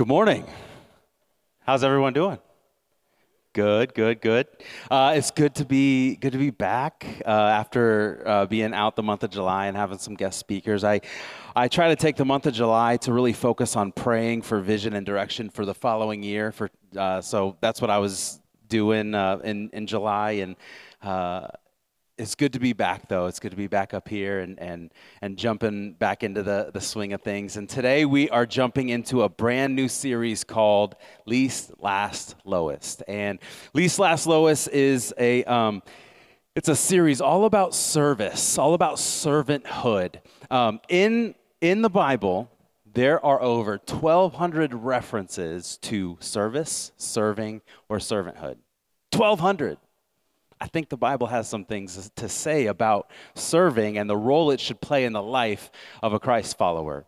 Good morning. How's everyone doing? Good, good, good. Uh, it's good to be good to be back uh, after uh, being out the month of July and having some guest speakers. I I try to take the month of July to really focus on praying for vision and direction for the following year. For uh, so that's what I was doing uh, in in July and uh, it's good to be back though. It's good to be back up here and and and jumping back into the the swing of things. And today we are jumping into a brand new series called least last lowest. And least last lowest is a um, it's a series all about service all about servanthood. Um, in in the bible there are over 1200 references to service serving or servanthood. 1200 I think the Bible has some things to say about serving and the role it should play in the life of a Christ follower.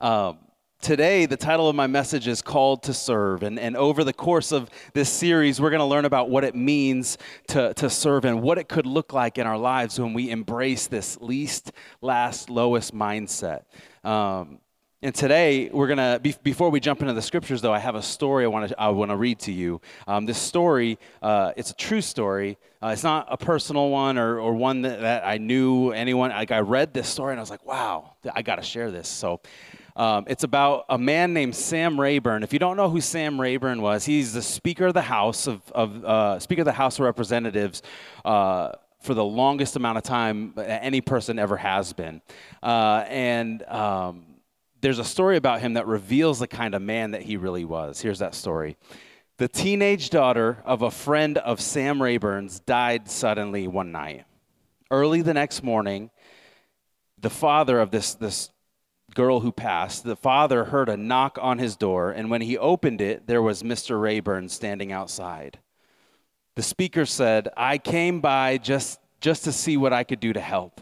Um, today, the title of my message is Called to Serve. And, and over the course of this series, we're going to learn about what it means to, to serve and what it could look like in our lives when we embrace this least, last, lowest mindset. Um, and today we're gonna be, before we jump into the scriptures, though, I have a story I want to I want to read to you. Um, this story, uh, it's a true story. Uh, it's not a personal one or, or one that, that I knew anyone. Like I read this story and I was like, wow, I got to share this. So. Um, it's about a man named Sam Rayburn. If you don't know who Sam Rayburn was, he's the Speaker of the House of, of uh, Speaker of the House of Representatives uh, for the longest amount of time any person ever has been. Uh, and um, there's a story about him that reveals the kind of man that he really was. Here's that story. The teenage daughter of a friend of Sam Rayburn's died suddenly one night. Early the next morning, the father of this, this girl who passed, the father heard a knock on his door, and when he opened it, there was Mr. Rayburn standing outside. The speaker said, I came by just, just to see what I could do to help.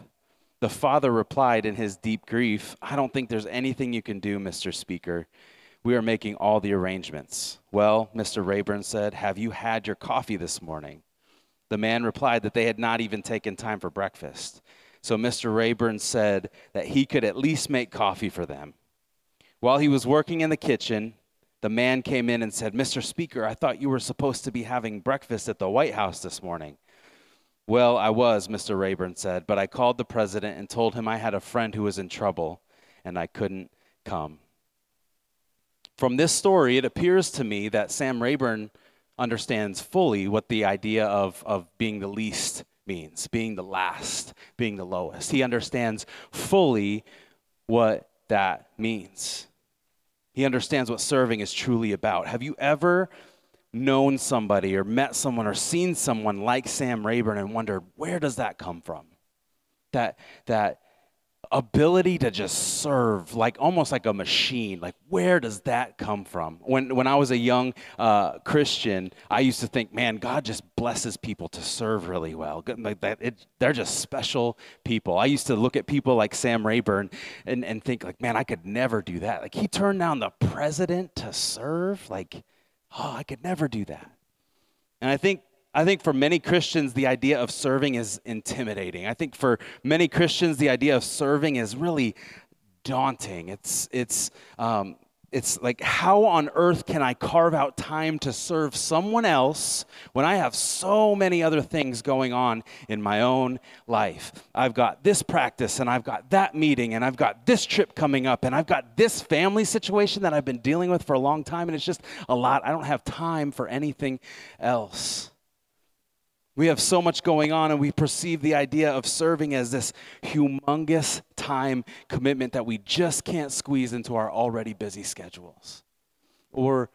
The father replied in his deep grief, I don't think there's anything you can do, Mr. Speaker. We are making all the arrangements. Well, Mr. Rayburn said, Have you had your coffee this morning? The man replied that they had not even taken time for breakfast. So Mr. Rayburn said that he could at least make coffee for them. While he was working in the kitchen, the man came in and said, Mr. Speaker, I thought you were supposed to be having breakfast at the White House this morning. Well, I was, Mr. Rayburn said, but I called the president and told him I had a friend who was in trouble and I couldn't come. From this story, it appears to me that Sam Rayburn understands fully what the idea of, of being the least means, being the last, being the lowest. He understands fully what that means. He understands what serving is truly about. Have you ever known somebody or met someone or seen someone like Sam Rayburn and wondered, where does that come from? That, that ability to just serve like almost like a machine. Like where does that come from? When when i was a young uh, christian i used to think man god just blesses people to serve really well. Like that it, they're just special people. I used to look at people like sam rayburn and, and think like man i could never do that. Like he turned down the president to serve? Like oh, I could never do that. And I think I think for many Christians, the idea of serving is intimidating. I think for many Christians, the idea of serving is really daunting. It's, it's, um, it's like, how on earth can I carve out time to serve someone else when I have so many other things going on in my own life? I've got this practice, and I've got that meeting, and I've got this trip coming up, and I've got this family situation that I've been dealing with for a long time, and it's just a lot. I don't have time for anything else. We have so much going on, and we perceive the idea of serving as this humongous time commitment that we just can't squeeze into our already busy schedules. Or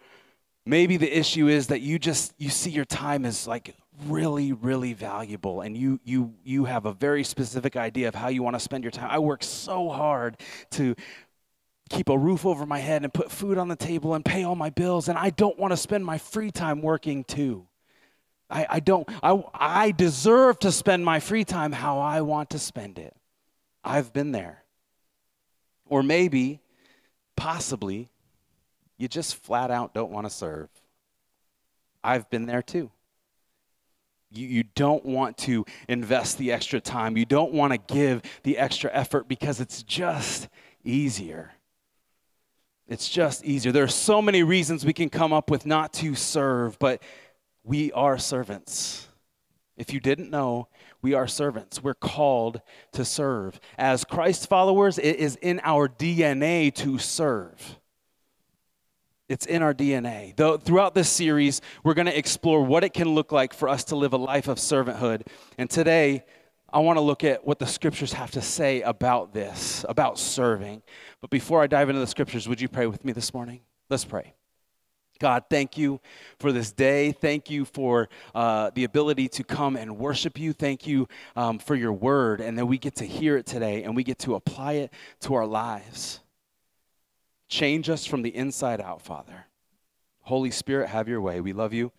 maybe the issue is that you just you see your time as like really really valuable and you you you have a very specific idea of how you want to spend your time i work so hard to keep a roof over my head and put food on the table and pay all my bills and i don't want to spend my free time working too I, I don't, I, I deserve to spend my free time how I want to spend it. I've been there. Or maybe, possibly, you just flat out don't want to serve. I've been there too. You, you don't want to invest the extra time. You don't want to give the extra effort because it's just easier. It's just easier. There are so many reasons we can come up with not to serve, but we are servants. If you didn't know, we are servants. We're called to serve. As Christ followers, it is in our DNA to serve. It's in our DNA. Though throughout this series, we're going to explore what it can look like for us to live a life of servanthood. And today, I want to look at what the scriptures have to say about this, about serving. But before I dive into the scriptures, would you pray with me this morning? Let's pray. God, thank you for this day. Thank you for uh, the ability to come and worship you. Thank you um, for your word, and that we get to hear it today and we get to apply it to our lives. Change us from the inside out, Father. Holy Spirit, have your way. We love you.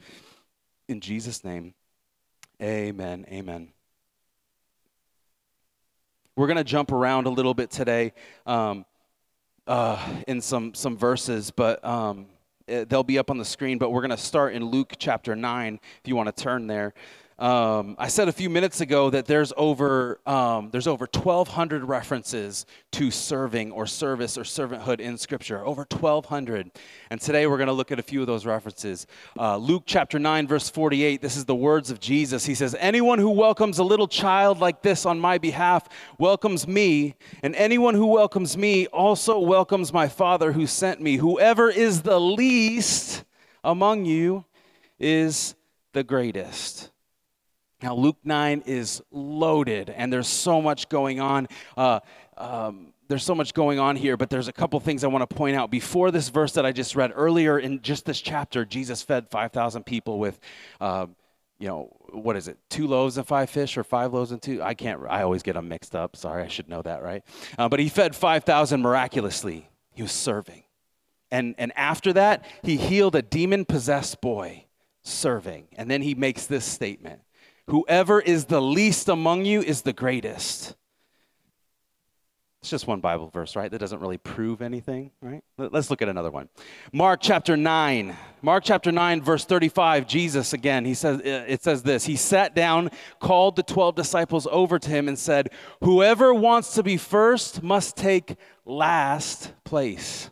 In Jesus' name, amen. Amen. We're going to jump around a little bit today um, uh, in some, some verses, but um, Uh, they'll be up on the screen. But we're going to start in Luke chapter 9, if you want to turn there. Um, I said a few minutes ago that there's over um, there's over 1,200 references to serving or service or servanthood in Scripture. Over 1,200, and today we're going to look at a few of those references. Uh, Luke chapter 9, verse 48. This is the words of Jesus. He says, "Anyone who welcomes a little child like this on my behalf welcomes me, and anyone who welcomes me also welcomes my Father who sent me. Whoever is the least among you is the greatest." Now, Luke 9 is loaded, and there's so much going on. Uh, um, there's so much going on here, but there's a couple things I want to point out. Before this verse that I just read earlier in just this chapter, Jesus fed 5,000 people with, uh, you know, what is it, two loaves and five fish or five loaves and two? I can't, I always get them mixed up. Sorry, I should know that, right? Uh, but he fed 5,000 miraculously. He was serving. And, and after that, he healed a demon possessed boy serving. And then he makes this statement Whoever is the least among you is the greatest. It's just one Bible verse, right? That doesn't really prove anything, right? Let's look at another one. Mark chapter 9. Mark chapter 9, verse 35. Jesus again, he says, uh, it says this He sat down, called the 12 disciples over to him, and said, Whoever wants to be first must take last place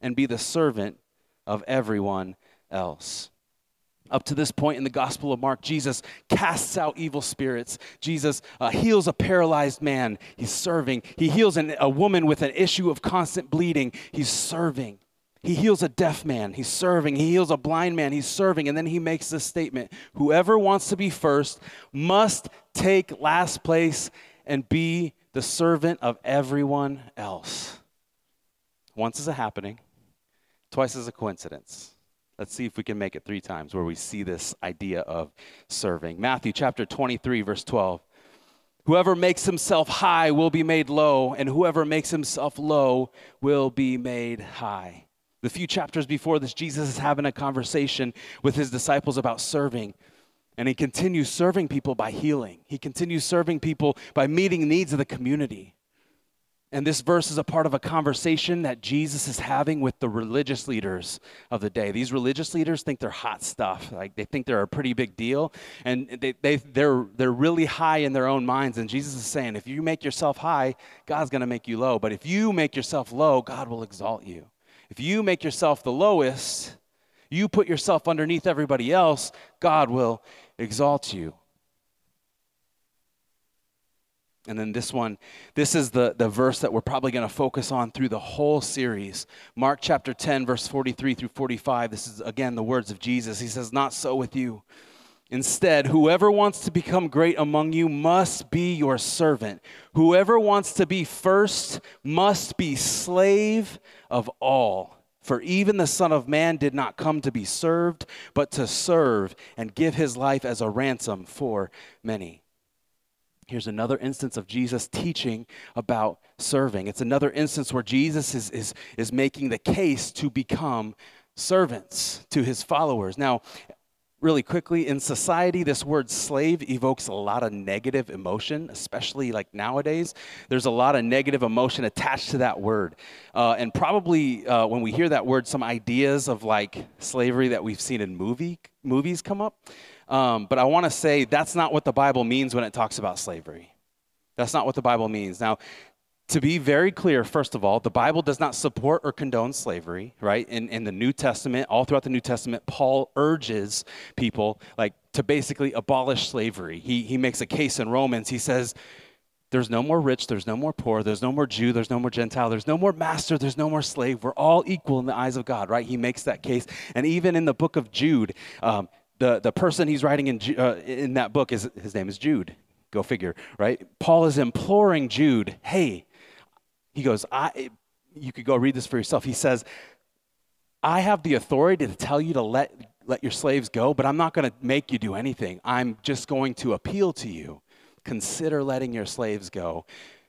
and be the servant of everyone else. Up to this point in the Gospel of Mark, Jesus casts out evil spirits. Jesus uh, heals a paralyzed man. He's serving. He heals an, a woman with an issue of constant bleeding. He's serving. He heals a deaf man. He's serving. He heals a blind man. He's serving. And then he makes this statement Whoever wants to be first must take last place and be the servant of everyone else. Once is a happening, twice is a coincidence. Let's see if we can make it three times where we see this idea of serving. Matthew chapter 23, verse 12. Whoever makes himself high will be made low, and whoever makes himself low will be made high. The few chapters before this, Jesus is having a conversation with his disciples about serving. And he continues serving people by healing. He continues serving people by meeting needs of the community. And this verse is a part of a conversation that Jesus is having with the religious leaders of the day. These religious leaders think they're hot stuff. Like they think they're a pretty big deal. And they, they, they're, they're really high in their own minds. And Jesus is saying, if you make yourself high, God's going to make you low. But if you make yourself low, God will exalt you. If you make yourself the lowest, you put yourself underneath everybody else, God will exalt you. And then this one, this is the, the verse that we're probably going to focus on through the whole series. Mark chapter 10, verse 43 through 45. This is, again, the words of Jesus. He says, Not so with you. Instead, whoever wants to become great among you must be your servant. Whoever wants to be first must be slave of all. For even the Son of Man did not come to be served, but to serve and give his life as a ransom for many. Here's another instance of Jesus teaching about serving. It's another instance where Jesus is, is, is making the case to become servants to his followers. Now, really quickly, in society, this word slave evokes a lot of negative emotion, especially like nowadays. There's a lot of negative emotion attached to that word. Uh, and probably uh, when we hear that word, some ideas of like slavery that we've seen in movie, movies come up. Um, but I want to say that's not what the Bible means when it talks about slavery. That's not what the Bible means. Now, to be very clear, first of all, the Bible does not support or condone slavery, right? In, in the New Testament, all throughout the New Testament, Paul urges people like to basically abolish slavery. He, he makes a case in Romans. He says, there's no more rich, there's no more poor, there's no more Jew, there's no more Gentile, there's no more master, there's no more slave. We're all equal in the eyes of God, right? He makes that case. And even in the book of Jude, um, the, the person he's writing in, uh, in that book is his name is Jude. Go figure, right? Paul is imploring Jude, hey, he goes, I, you could go read this for yourself. He says, I have the authority to tell you to let, let your slaves go, but I'm not going to make you do anything. I'm just going to appeal to you. Consider letting your slaves go.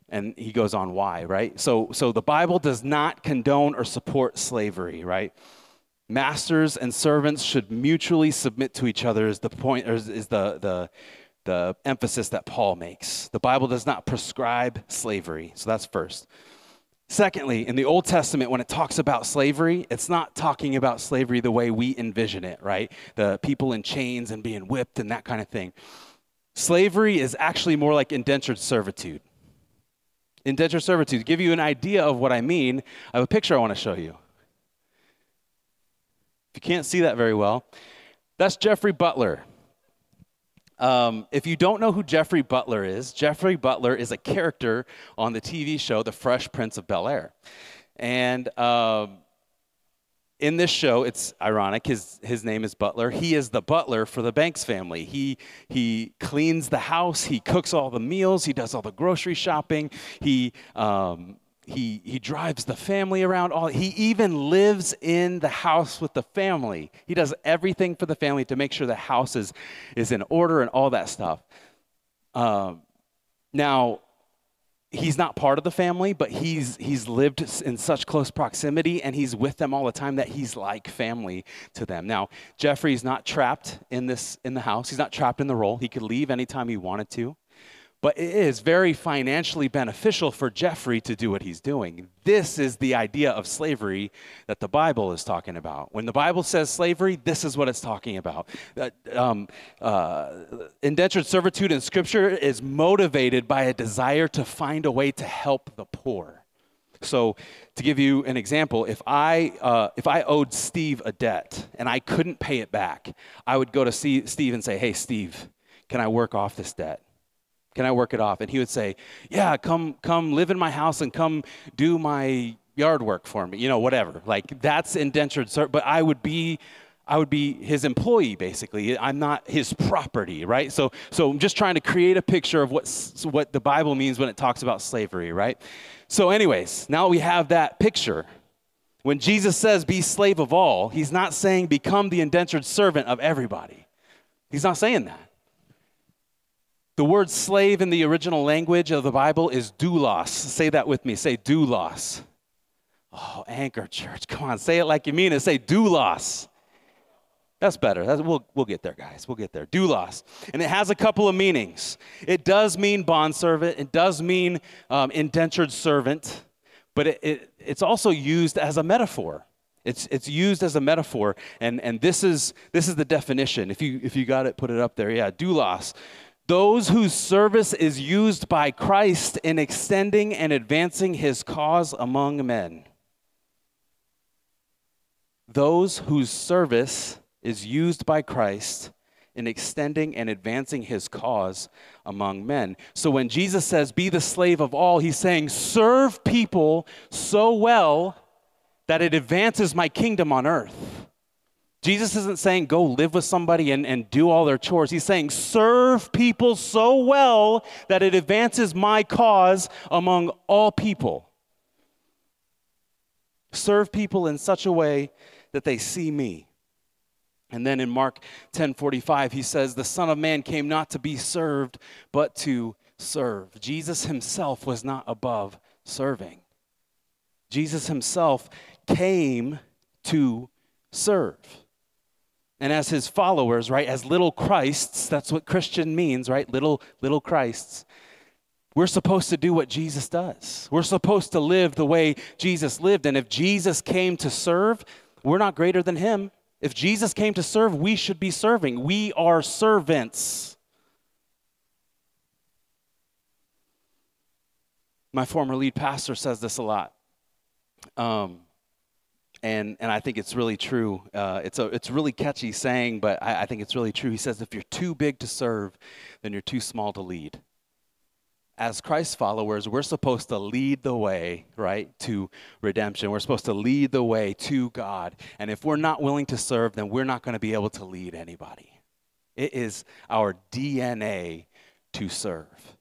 And he goes on why, right? So, so the Bible does not condone or support slavery, right? Masters and servants should mutually submit to each other is the point, is, is the, the, the emphasis that Paul makes. The Bible does not prescribe slavery. So that's first. Secondly, in the Old Testament, when it talks about slavery, it's not talking about slavery the way we envision it, right? The people in chains and being whipped and that kind of thing. Slavery is actually more like indentured servitude. Indentured servitude. To give you an idea of what I mean, I have a picture I want to show you. You can't see that very well, that's Geoffrey Butler. Um, if you don't know who Geoffrey Butler is, Geoffrey Butler is a character on the TV show The Fresh Prince of Bel Air. And um, in this show, it's ironic, his, his name is Butler. He is the butler for the Banks family. He, he cleans the house, he cooks all the meals, he does all the grocery shopping, he um, he, he drives the family around. All, he even lives in the house with the family. He does everything for the family to make sure the house is, is in order and all that stuff. Um, now, he's not part of the family, but he's, he's lived in such close proximity and he's with them all the time that he's like family to them. Now, Geoffrey's not trapped in, this, in the house, he's not trapped in the role. He could leave anytime he wanted to. But it is very financially beneficial for Geoffrey to do what he's doing. This is the idea of slavery that the Bible is talking about. When the Bible says slavery, this is what it's talking about. Um, uh, indentured servitude in Scripture is motivated by a desire to find a way to help the poor. So, to give you an example, if I, uh, if I owed Steve a debt and I couldn't pay it back, I would go to Steve and say, Hey, Steve, can I work off this debt? Can I work it off? And he would say, Yeah, come, come live in my house and come do my yard work for me, you know, whatever. Like that's indentured servitude, but I would be I would be his employee basically. I'm not his property, right? So so I'm just trying to create a picture of what what the Bible means when it talks about slavery, right? So anyways, now we have that picture. When Jesus says be slave of all, he's not saying become the indentured servant of everybody. He's not saying that. The word slave in the original language of the Bible is doulos. Say that with me. Say doulos. Oh, Anchor Church. Come on, say it like you mean it. Say doulos. That's better. That's, we'll, we'll get there, guys. We'll get there. Doulos. And it has a couple of meanings. It does mean bondservant, it does mean um, indentured servant, but it, it, it's also used as a metaphor. It's, it's used as a metaphor, and, and this, is, this is the definition. If you, if you got it, put it up there. Yeah, doulos those whose service is used by Christ in extending and advancing his cause among men. Those whose service is used by Christ in extending and advancing his cause among men. So when Jesus says, Be the slave of all, he's saying, Serve people so well that it advances my kingdom on earth. Jesus isn't saying go live with somebody and, and do all their chores. He's saying serve people so well that it advances my cause among all people. Serve people in such a way that they see me. And then in Mark 10:45 he says the son of man came not to be served but to serve. Jesus himself was not above serving. Jesus himself came to serve and as his followers, right, as little Christs, that's what Christian means, right? Little little Christs. We're supposed to do what Jesus does. We're supposed to live the way Jesus lived. And if Jesus came to serve, we're not greater than him. If Jesus came to serve, we should be serving. We are servants. My former lead pastor says this a lot. Um, and, and I think it's really true. Uh, it's, a, it's really catchy saying, but I, I think it's really true. He says, if you're too big to serve, then you're too small to lead as Christ followers, we're supposed to lead the way, right, to redemption. We're supposed to lead the way to God. And if we're not willing to serve, then we're not going to be able to lead anybody. It is our DNA to serve.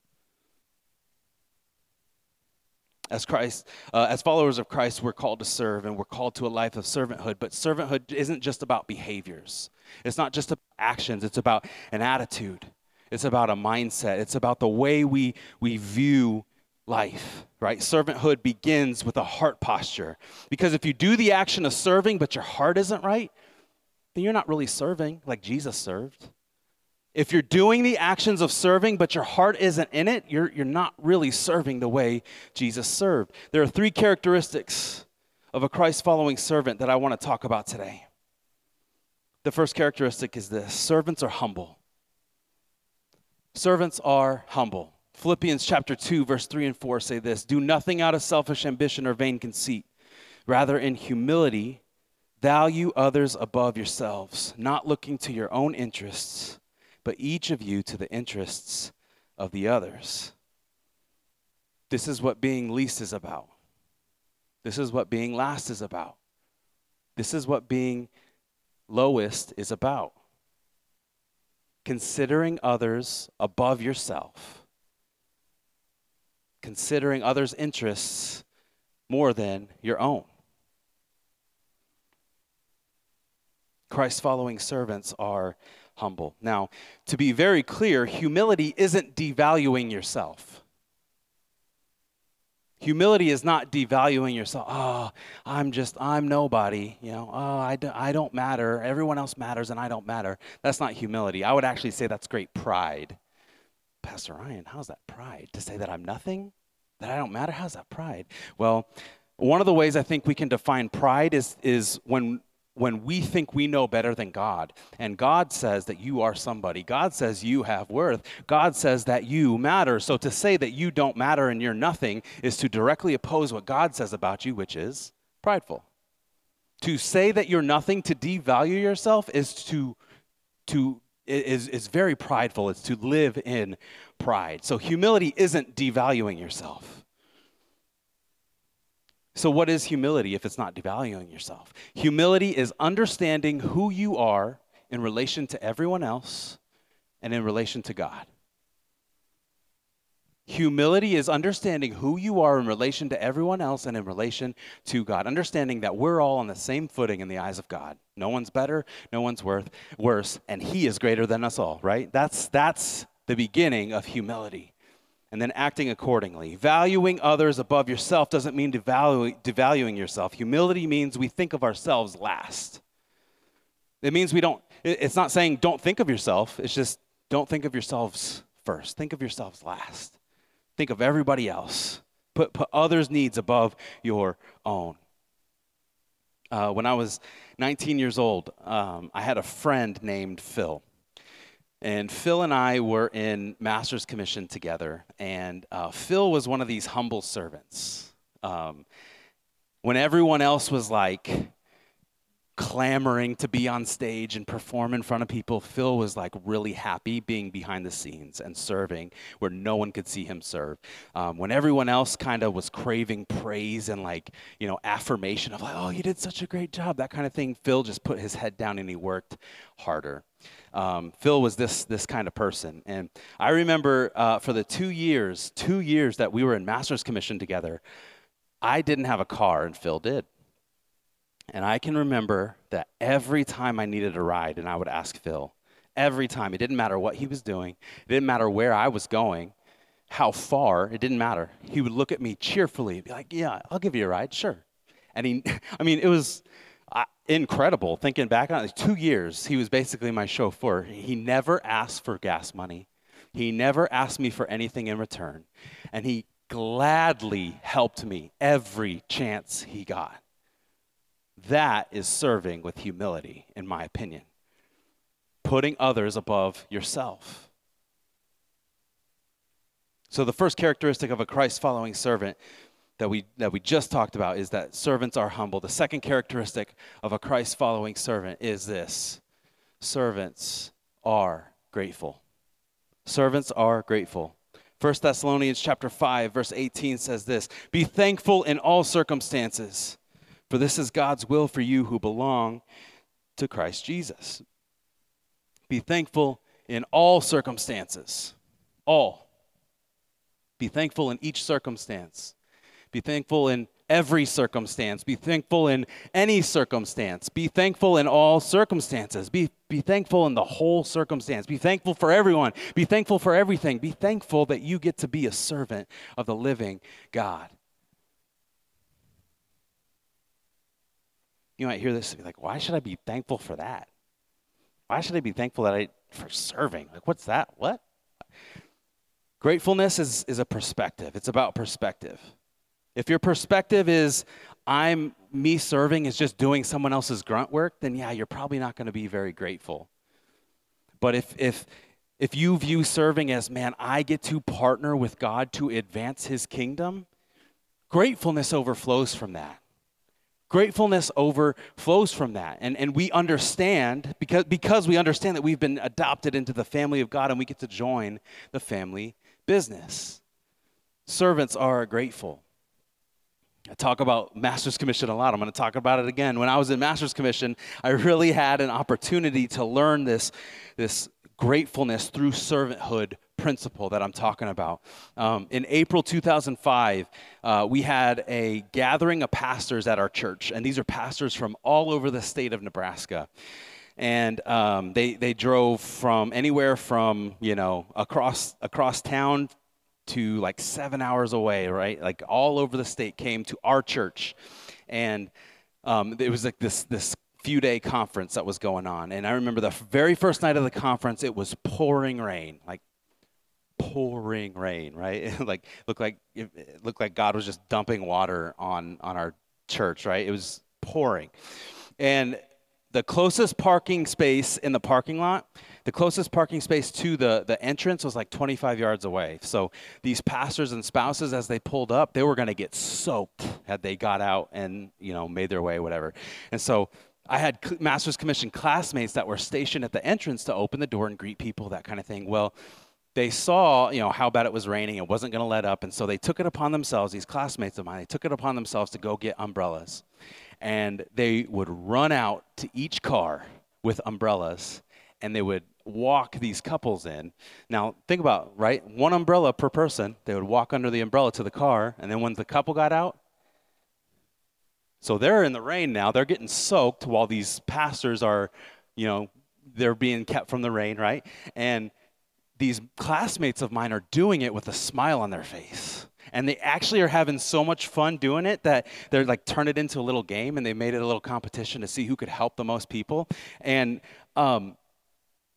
As Christ, uh, as followers of Christ, we're called to serve and we're called to a life of servanthood. But servanthood isn't just about behaviors. It's not just about actions. It's about an attitude. It's about a mindset. It's about the way we, we view life, right? Servanthood begins with a heart posture. Because if you do the action of serving, but your heart isn't right, then you're not really serving like Jesus served. If you're doing the actions of serving, but your heart isn't in it, you're, you're not really serving the way Jesus served. There are three characteristics of a Christ following servant that I want to talk about today. The first characteristic is this servants are humble. Servants are humble. Philippians chapter 2, verse 3 and 4 say this Do nothing out of selfish ambition or vain conceit. Rather, in humility, value others above yourselves, not looking to your own interests, but each of you to the interests of the others. This is what being least is about. This is what being last is about. This is what being lowest is about considering others above yourself, considering others' interests more than your own. Christ following servants are humble. Now, to be very clear, humility isn't devaluing yourself. Humility is not devaluing yourself. Oh, I'm just, I'm nobody. You know, oh, I, do, I don't matter. Everyone else matters and I don't matter. That's not humility. I would actually say that's great pride. Pastor Ryan, how's that pride? To say that I'm nothing? That I don't matter? How's that pride? Well, one of the ways I think we can define pride is, is when when we think we know better than God. And God says that you are somebody. God says you have worth. God says that you matter. So to say that you don't matter and you're nothing is to directly oppose what God says about you, which is prideful. To say that you're nothing, to devalue yourself, is to, to is, is very prideful. It's to live in pride. So humility isn't devaluing yourself. So, what is humility if it's not devaluing yourself? Humility is understanding who you are in relation to everyone else and in relation to God. Humility is understanding who you are in relation to everyone else and in relation to God. Understanding that we're all on the same footing in the eyes of God. No one's better, no one's worth worse, and He is greater than us all, right? That's that's the beginning of humility and then acting accordingly. Valuing others above yourself doesn't mean devalu- devaluing yourself. Humility means we think of ourselves last. It means we don't, it's not saying don't think of yourself, it's just don't think of yourselves first. Think of yourselves last. Think of everybody else. Put, put others' needs above your own. Uh, when I was 19 years old, um, I had a friend named Phil. And Phil and I were in master's commission together, and uh, Phil was one of these humble servants. Um, when everyone else was like clamoring to be on stage and perform in front of people, Phil was like really happy being behind the scenes and serving where no one could see him serve. Um, when everyone else kind of was craving praise and like, you know, affirmation of like, oh, you did such a great job, that kind of thing, Phil just put his head down and he worked harder. Um, Phil was this this kind of person, and I remember uh, for the two years, two years that we were in master's commission together, I didn't have a car, and Phil did. And I can remember that every time I needed a ride, and I would ask Phil, every time, it didn't matter what he was doing, it didn't matter where I was going, how far, it didn't matter. He would look at me cheerfully, be like, "Yeah, I'll give you a ride, sure." And he, I mean, it was incredible. Thinking back on it, two years, he was basically my chauffeur. He never asked for gas money. He never asked me for anything in return. And he gladly helped me every chance he got. That is serving with humility, in my opinion. Putting others above yourself. So, the first characteristic of a Christ following servant that we, that we just talked about is that servants are humble. The second characteristic of a Christ following servant is this servants are grateful. Servants are grateful. 1 Thessalonians chapter 5 verse 18 says this, "Be thankful in all circumstances, for this is God's will for you who belong to Christ Jesus." Be thankful in all circumstances. All. Be thankful in each circumstance. Be thankful in every circumstance. Be thankful in any circumstance. Be thankful in all circumstances. Be, be thankful in the whole circumstance. Be thankful for everyone. Be thankful for everything. Be thankful that you get to be a servant of the living God. You might hear this and be like, why should I be thankful for that? Why should I be thankful that I for serving? Like, what's that? What? Gratefulness is, is a perspective. It's about perspective. If your perspective is, I'm me serving is just doing someone else's grunt work, then yeah, you're probably not going to be very grateful. But if, if, if you view serving as, man, I get to partner with God to advance his kingdom, gratefulness overflows from that. Gratefulness overflows from that. And, and we understand, because, because we understand that we've been adopted into the family of God and we get to join the family business. Servants are grateful. I talk about Master's Commission a lot. I'm going to talk about it again. When I was in Master's Commission, I really had an opportunity to learn this, this gratefulness through servanthood principle that I'm talking about. Um, in April 2005, uh, we had a gathering of pastors at our church, and these are pastors from all over the state of Nebraska. And um, they, they drove from anywhere from, you know, across, across town to like seven hours away, right? Like all over the state came to our church. And um, it was like this, this few day conference that was going on. And I remember the very first night of the conference, it was pouring rain, like pouring rain, right? like looked like it looked like God was just dumping water on on our church, right? It was pouring. And the closest parking space in the parking lot the closest parking space to the, the entrance was like 25 yards away. So these pastors and spouses, as they pulled up, they were going to get soaked had they got out and, you know, made their way, whatever. And so I had master's commission classmates that were stationed at the entrance to open the door and greet people, that kind of thing. Well, they saw, you know, how bad it was raining. It wasn't going to let up. And so they took it upon themselves, these classmates of mine, they took it upon themselves to go get umbrellas. And they would run out to each car with umbrellas and they would walk these couples in. Now, think about, right? One umbrella per person. They would walk under the umbrella to the car, and then when the couple got out, so they're in the rain now. They're getting soaked while these pastors are, you know, they're being kept from the rain, right? And these classmates of mine are doing it with a smile on their face. And they actually are having so much fun doing it that they're like turn it into a little game and they made it a little competition to see who could help the most people. And um,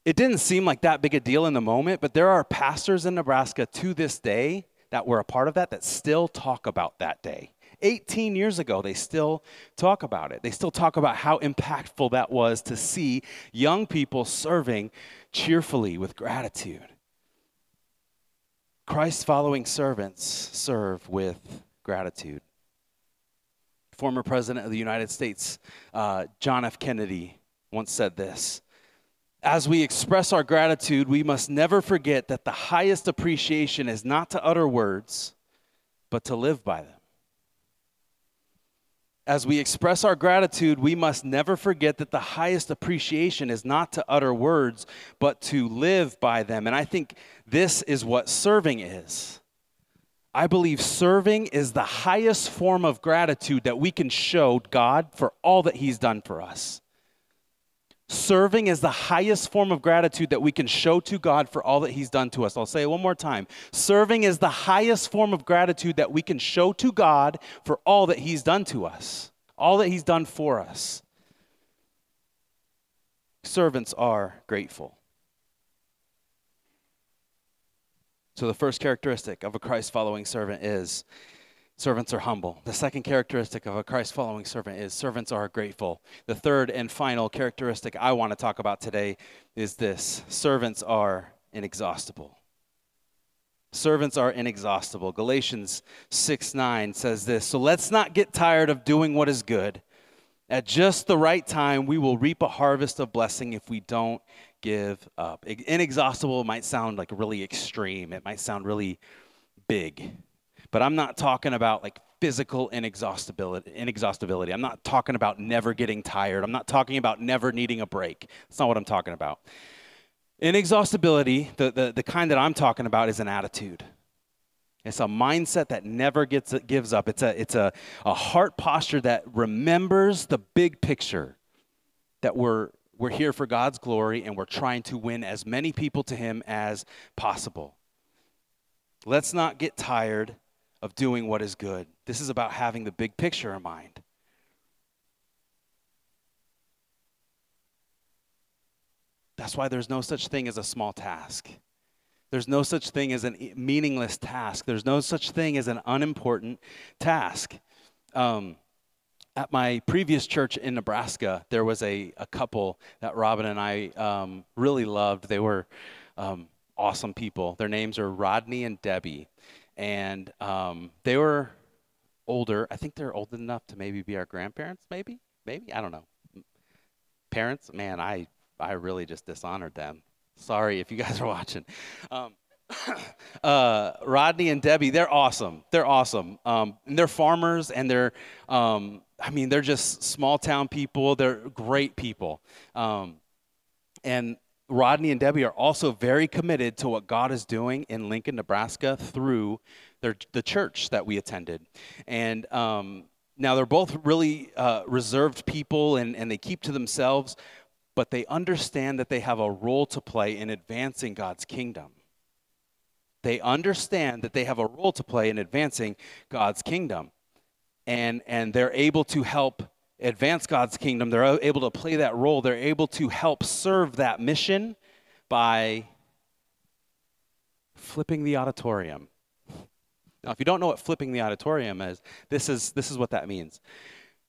it didn't seem like that big a deal in the moment, but there are pastors in Nebraska to this day that were a part of that that still talk about that day. 18 years ago, they still talk about it. They still talk about how impactful that was to see young people serving cheerfully with gratitude. Christ following servants serve with gratitude. Former President of the United States, uh, John F. Kennedy, once said this as we express our gratitude, we must never forget that the highest appreciation is not to utter words, but to live by them. As we express our gratitude, we must never forget that the highest appreciation is not to utter words, but to live by them. And I think this is what serving is. I believe serving is the highest form of gratitude that we can show God for all that He's done for us. Serving is the highest form of gratitude that we can show to God for all that He's done to us. I'll say it one more time. Serving is the highest form of gratitude that we can show to God for all that He's done to us, all that He's done for us. Servants are grateful. So, the first characteristic of a Christ following servant is Servants are humble. The second characteristic of a Christ following servant is servants are grateful. The third and final characteristic I want to talk about today is this servants are inexhaustible. Servants are inexhaustible. Galatians 6 9 says this So let's not get tired of doing what is good. At just the right time, we will reap a harvest of blessing if we don't give up. Inexhaustible might sound like really extreme, it might sound really big. But I'm not talking about like physical inexhaustibility, inexhaustibility. I'm not talking about never getting tired. I'm not talking about never needing a break. That's not what I'm talking about. Inexhaustibility, the, the, the kind that I'm talking about, is an attitude. It's a mindset that never gets gives up. It's a it's a, a heart posture that remembers the big picture that we're we're here for God's glory and we're trying to win as many people to him as possible. Let's not get tired of doing what is good. This is about having the big picture in mind. That's why there's no such thing as a small task. There's no such thing as a meaningless task. There's no such thing as an unimportant task. Um, at my previous church in Nebraska, there was a, a couple that Robin and I um, really loved. They were um, awesome people. Their names are Rodney and Debbie and um, they were older. I think they're old enough to maybe be our grandparents. Maybe, maybe I don't know. Parents, man, I I really just dishonored them. Sorry if you guys are watching. Um, uh, Rodney and Debbie, they're awesome. They're awesome. Um, they're farmers, and they're, um, I mean, they're just small town people. They're great people. Um, and Rodney and Debbie are also very committed to what God is doing in Lincoln, Nebraska through their, the church that we attended. And um, now they're both really uh, reserved people and, and they keep to themselves, but they understand that they have a role to play in advancing God's kingdom. They understand that they have a role to play in advancing God's kingdom. And, and they're able to help advance God's kingdom, they're able to play that role. They're able to help serve that mission by flipping the auditorium. Now, if you don't know what flipping the auditorium is, this is, this is what that means.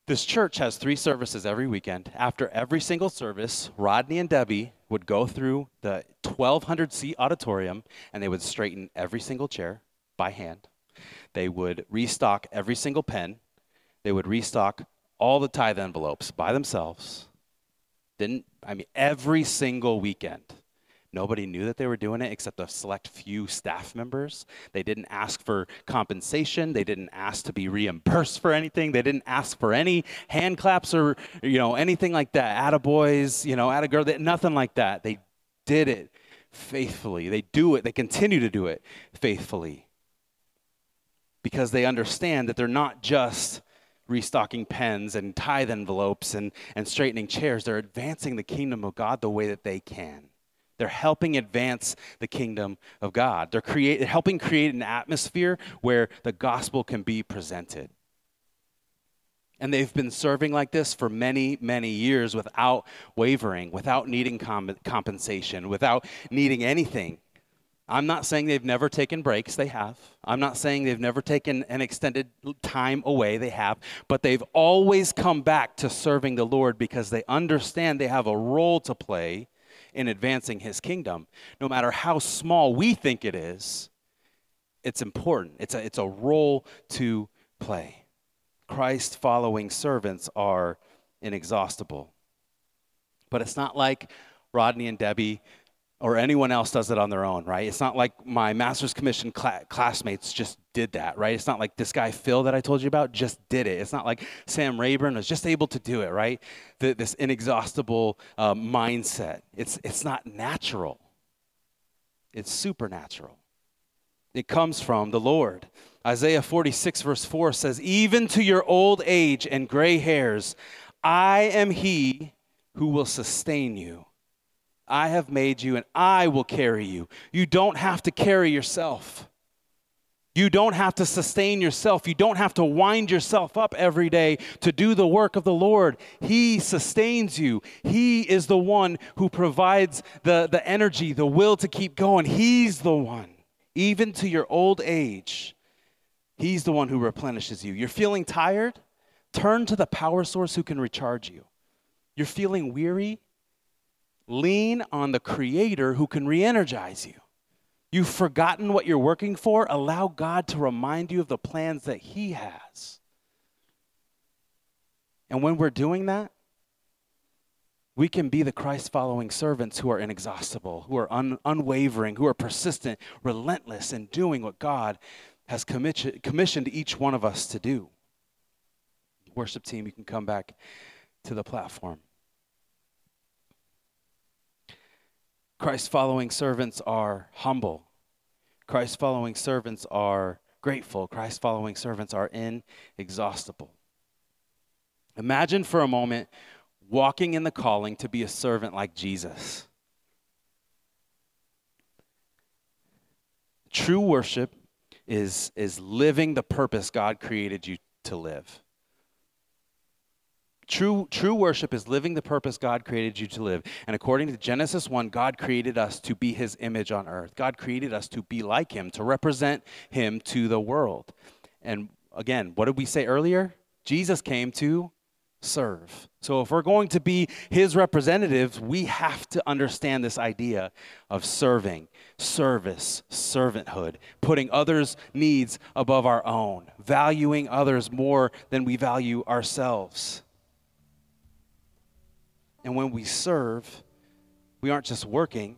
This church has three services every weekend. After every single service, Rodney and Debbie would go through the 1,200 seat auditorium and they would straighten every single chair by hand. They would restock every single pen. They would restock all the tithe envelopes by themselves. Didn't, I mean, every single weekend. Nobody knew that they were doing it except a select few staff members. They didn't ask for compensation. They didn't ask to be reimbursed for anything. They didn't ask for any hand claps or, you know, anything like that. Attaboys, you know, attagirl, nothing like that. They did it faithfully. They do it. They continue to do it faithfully because they understand that they're not just restocking pens and tithe envelopes and, and straightening chairs. They're advancing the kingdom of God the way that they can. They're helping advance the kingdom of God. They're create, helping create an atmosphere where the gospel can be presented. And they've been serving like this for many, many years without wavering, without needing compensation, without needing anything. I'm not saying they've never taken breaks, they have. I'm not saying they've never taken an extended time away, they have. But they've always come back to serving the Lord because they understand they have a role to play in advancing His kingdom. No matter how small we think it is, it's important. It's a, it's a role to play. Christ following servants are inexhaustible. But it's not like Rodney and Debbie or anyone else does it on their own, right? It's not like my master's commission cl- classmates just did that, right? It's not like this guy Phil that I told you about just did it. It's not like Sam Rayburn was just able to do it, right? The, this inexhaustible uh, mindset. It's it's not natural. It's supernatural. It comes from the Lord. Isaiah 46 verse 4 says, "Even to your old age and gray hairs, I am He who will sustain you." I have made you and I will carry you. You don't have to carry yourself. You don't have to sustain yourself. You don't have to wind yourself up every day to do the work of the Lord. He sustains you. He is the one who provides the, the energy, the will to keep going. He's the one, even to your old age. He's the one who replenishes you. You're feeling tired? Turn to the power source who can recharge you. You're feeling weary? Lean on the Creator who can re energize you. You've forgotten what you're working for? Allow God to remind you of the plans that He has. And when we're doing that, we can be the Christ following servants who are inexhaustible, who are un- unwavering, who are persistent, relentless in doing what God has commission- commissioned each one of us to do. Worship team, you can come back to the platform. Christ following servants are humble. Christ following servants are grateful. Christ following servants are inexhaustible. Imagine for a moment walking in the calling to be a servant like Jesus. True worship is, is living the purpose God created you to live. True, true worship is living the purpose God created you to live. And according to Genesis 1, God created us to be his image on earth. God created us to be like him, to represent him to the world. And again, what did we say earlier? Jesus came to serve. So if we're going to be his representatives, we have to understand this idea of serving, service, servanthood, putting others' needs above our own, valuing others more than we value ourselves. And when we serve, we aren't just working,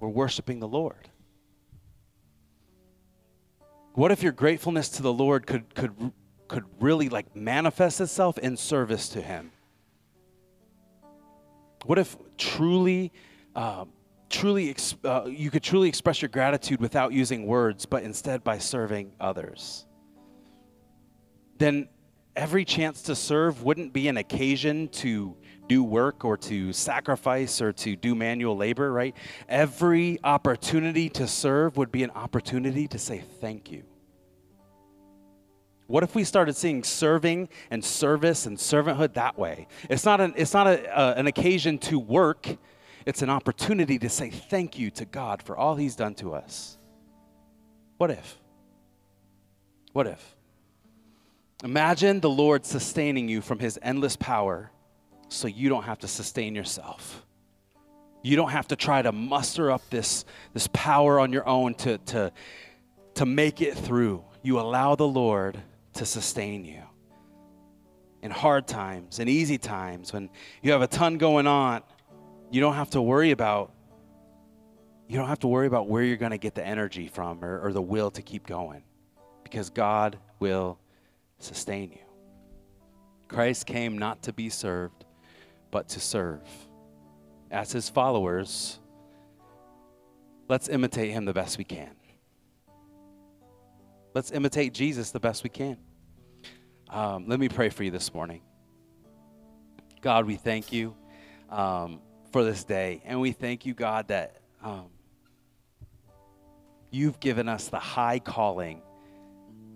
we're worshiping the Lord. What if your gratefulness to the Lord could, could, could really like manifest itself in service to Him? What if truly, uh, truly, uh, you could truly express your gratitude without using words, but instead by serving others? Then every chance to serve wouldn't be an occasion to do work or to sacrifice or to do manual labor, right? Every opportunity to serve would be an opportunity to say thank you. What if we started seeing serving and service and servanthood that way? It's not an, it's not a, uh, an occasion to work, it's an opportunity to say thank you to God for all He's done to us. What if? What if? Imagine the Lord sustaining you from His endless power so you don't have to sustain yourself. You don't have to try to muster up this, this power on your own to, to, to make it through. You allow the Lord to sustain you. In hard times, in easy times, when you have a ton going on, you don't have to worry about you don't have to worry about where you're going to get the energy from or, or the will to keep going because God will sustain you. Christ came not to be served, but to serve. As his followers, let's imitate him the best we can. Let's imitate Jesus the best we can. Um, let me pray for you this morning. God, we thank you um, for this day. And we thank you, God, that um, you've given us the high calling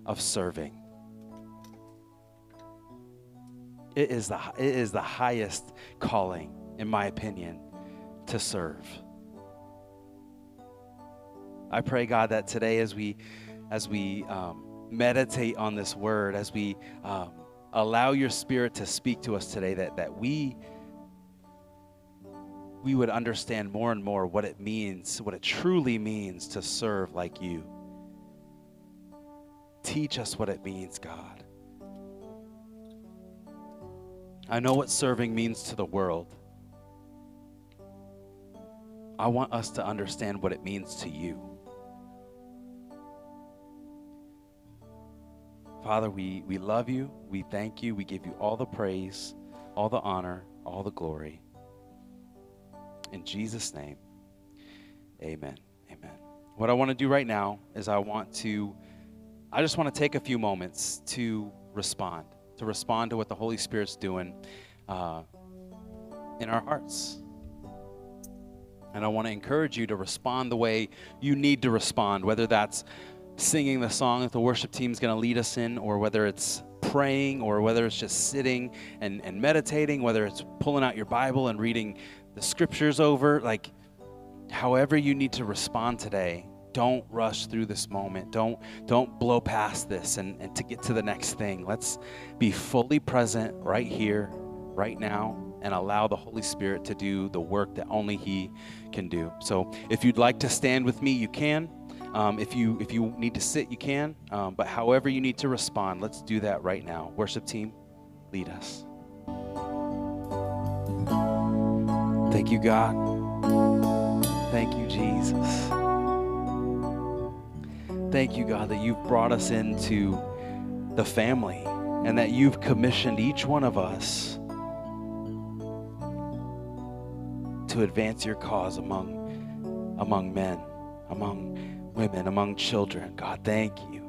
of serving. It is the, it is the highest calling, in my opinion, to serve. I pray, God, that today as we, as we um, meditate on this word, as we um, allow your spirit to speak to us today, that, that we, we would understand more and more what it means, what it truly means to serve like you. Teach us what it means, God. I know what serving means to the world. I want us to understand what it means to you. Father, we, we love you. We thank you. We give you all the praise, all the honor, all the glory. In Jesus' name, amen. Amen. What I want to do right now is I want to, I just want to take a few moments to respond to respond to what the Holy Spirit's doing uh, in our hearts. And I want to encourage you to respond the way you need to respond, whether that's singing the song that the worship team's going to lead us in, or whether it's praying, or whether it's just sitting and, and meditating, whether it's pulling out your Bible and reading the scriptures over. Like, however you need to respond today, don't rush through this moment. Don't don't blow past this and, and to get to the next thing. Let's be fully present right here, right now. and allow the Holy Spirit to do the work that only He can do. So if you'd like to stand with me, you can. Um, if you if you need to sit, you can. Um, but however you need to respond, let's do that right now. Worship team, lead us. Thank you, God. Thank you, Jesus. Thank you, God, that you've brought us into the family and that you've commissioned each one of us to advance your cause among, among men, among women, among children. God, thank you.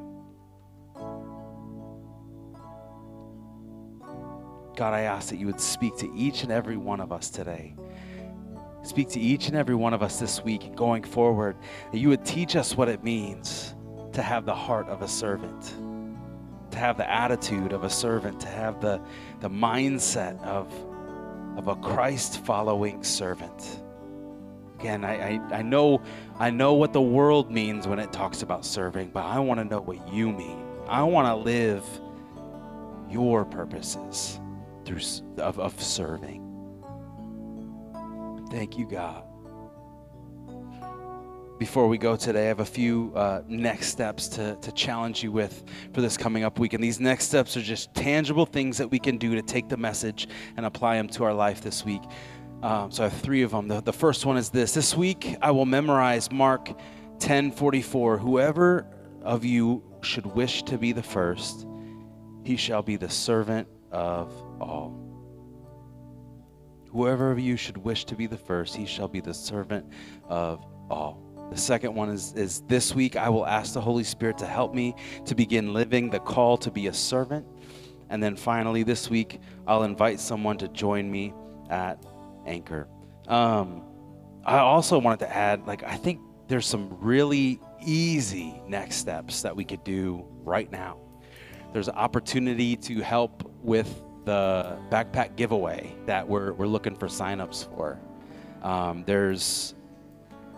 God, I ask that you would speak to each and every one of us today. Speak to each and every one of us this week going forward, that you would teach us what it means to have the heart of a servant, to have the attitude of a servant, to have the, the mindset of of a Christ following servant. Again, I, I, I, know, I know what the world means when it talks about serving, but I want to know what you mean. I want to live your purposes through, of, of serving. Thank you, God before we go today, I have a few uh, next steps to, to challenge you with for this coming up week. And these next steps are just tangible things that we can do to take the message and apply them to our life this week. Um, so I have three of them. The, the first one is this This week, I will memorize Mark 10 44. Whoever of you should wish to be the first, he shall be the servant of all. Whoever of you should wish to be the first, he shall be the servant of all. The second one is, is this week I will ask the Holy Spirit to help me to begin living the call to be a servant. And then finally, this week, I'll invite someone to join me at Anchor. Um, I also wanted to add, like, I think there's some really easy next steps that we could do right now. There's an opportunity to help with the backpack giveaway that we're, we're looking for signups for. Um, there's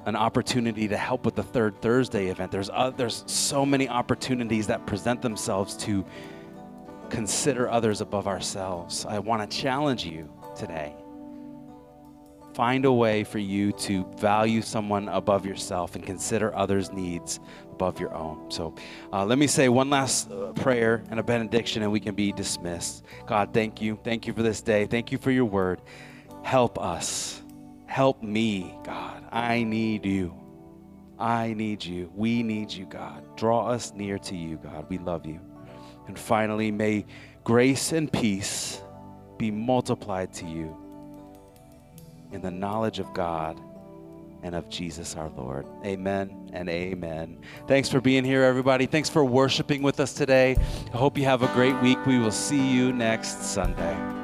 an opportunity to help with the third Thursday event. There's uh, there's so many opportunities that present themselves to consider others above ourselves. I want to challenge you today. Find a way for you to value someone above yourself and consider others' needs above your own. So uh, let me say one last uh, prayer and a benediction, and we can be dismissed. God, thank you. Thank you for this day. Thank you for your word. Help us. Help me, God I need you. I need you. We need you, God. Draw us near to you, God. We love you. And finally, may grace and peace be multiplied to you in the knowledge of God and of Jesus our Lord. Amen and amen. Thanks for being here, everybody. Thanks for worshiping with us today. I hope you have a great week. We will see you next Sunday.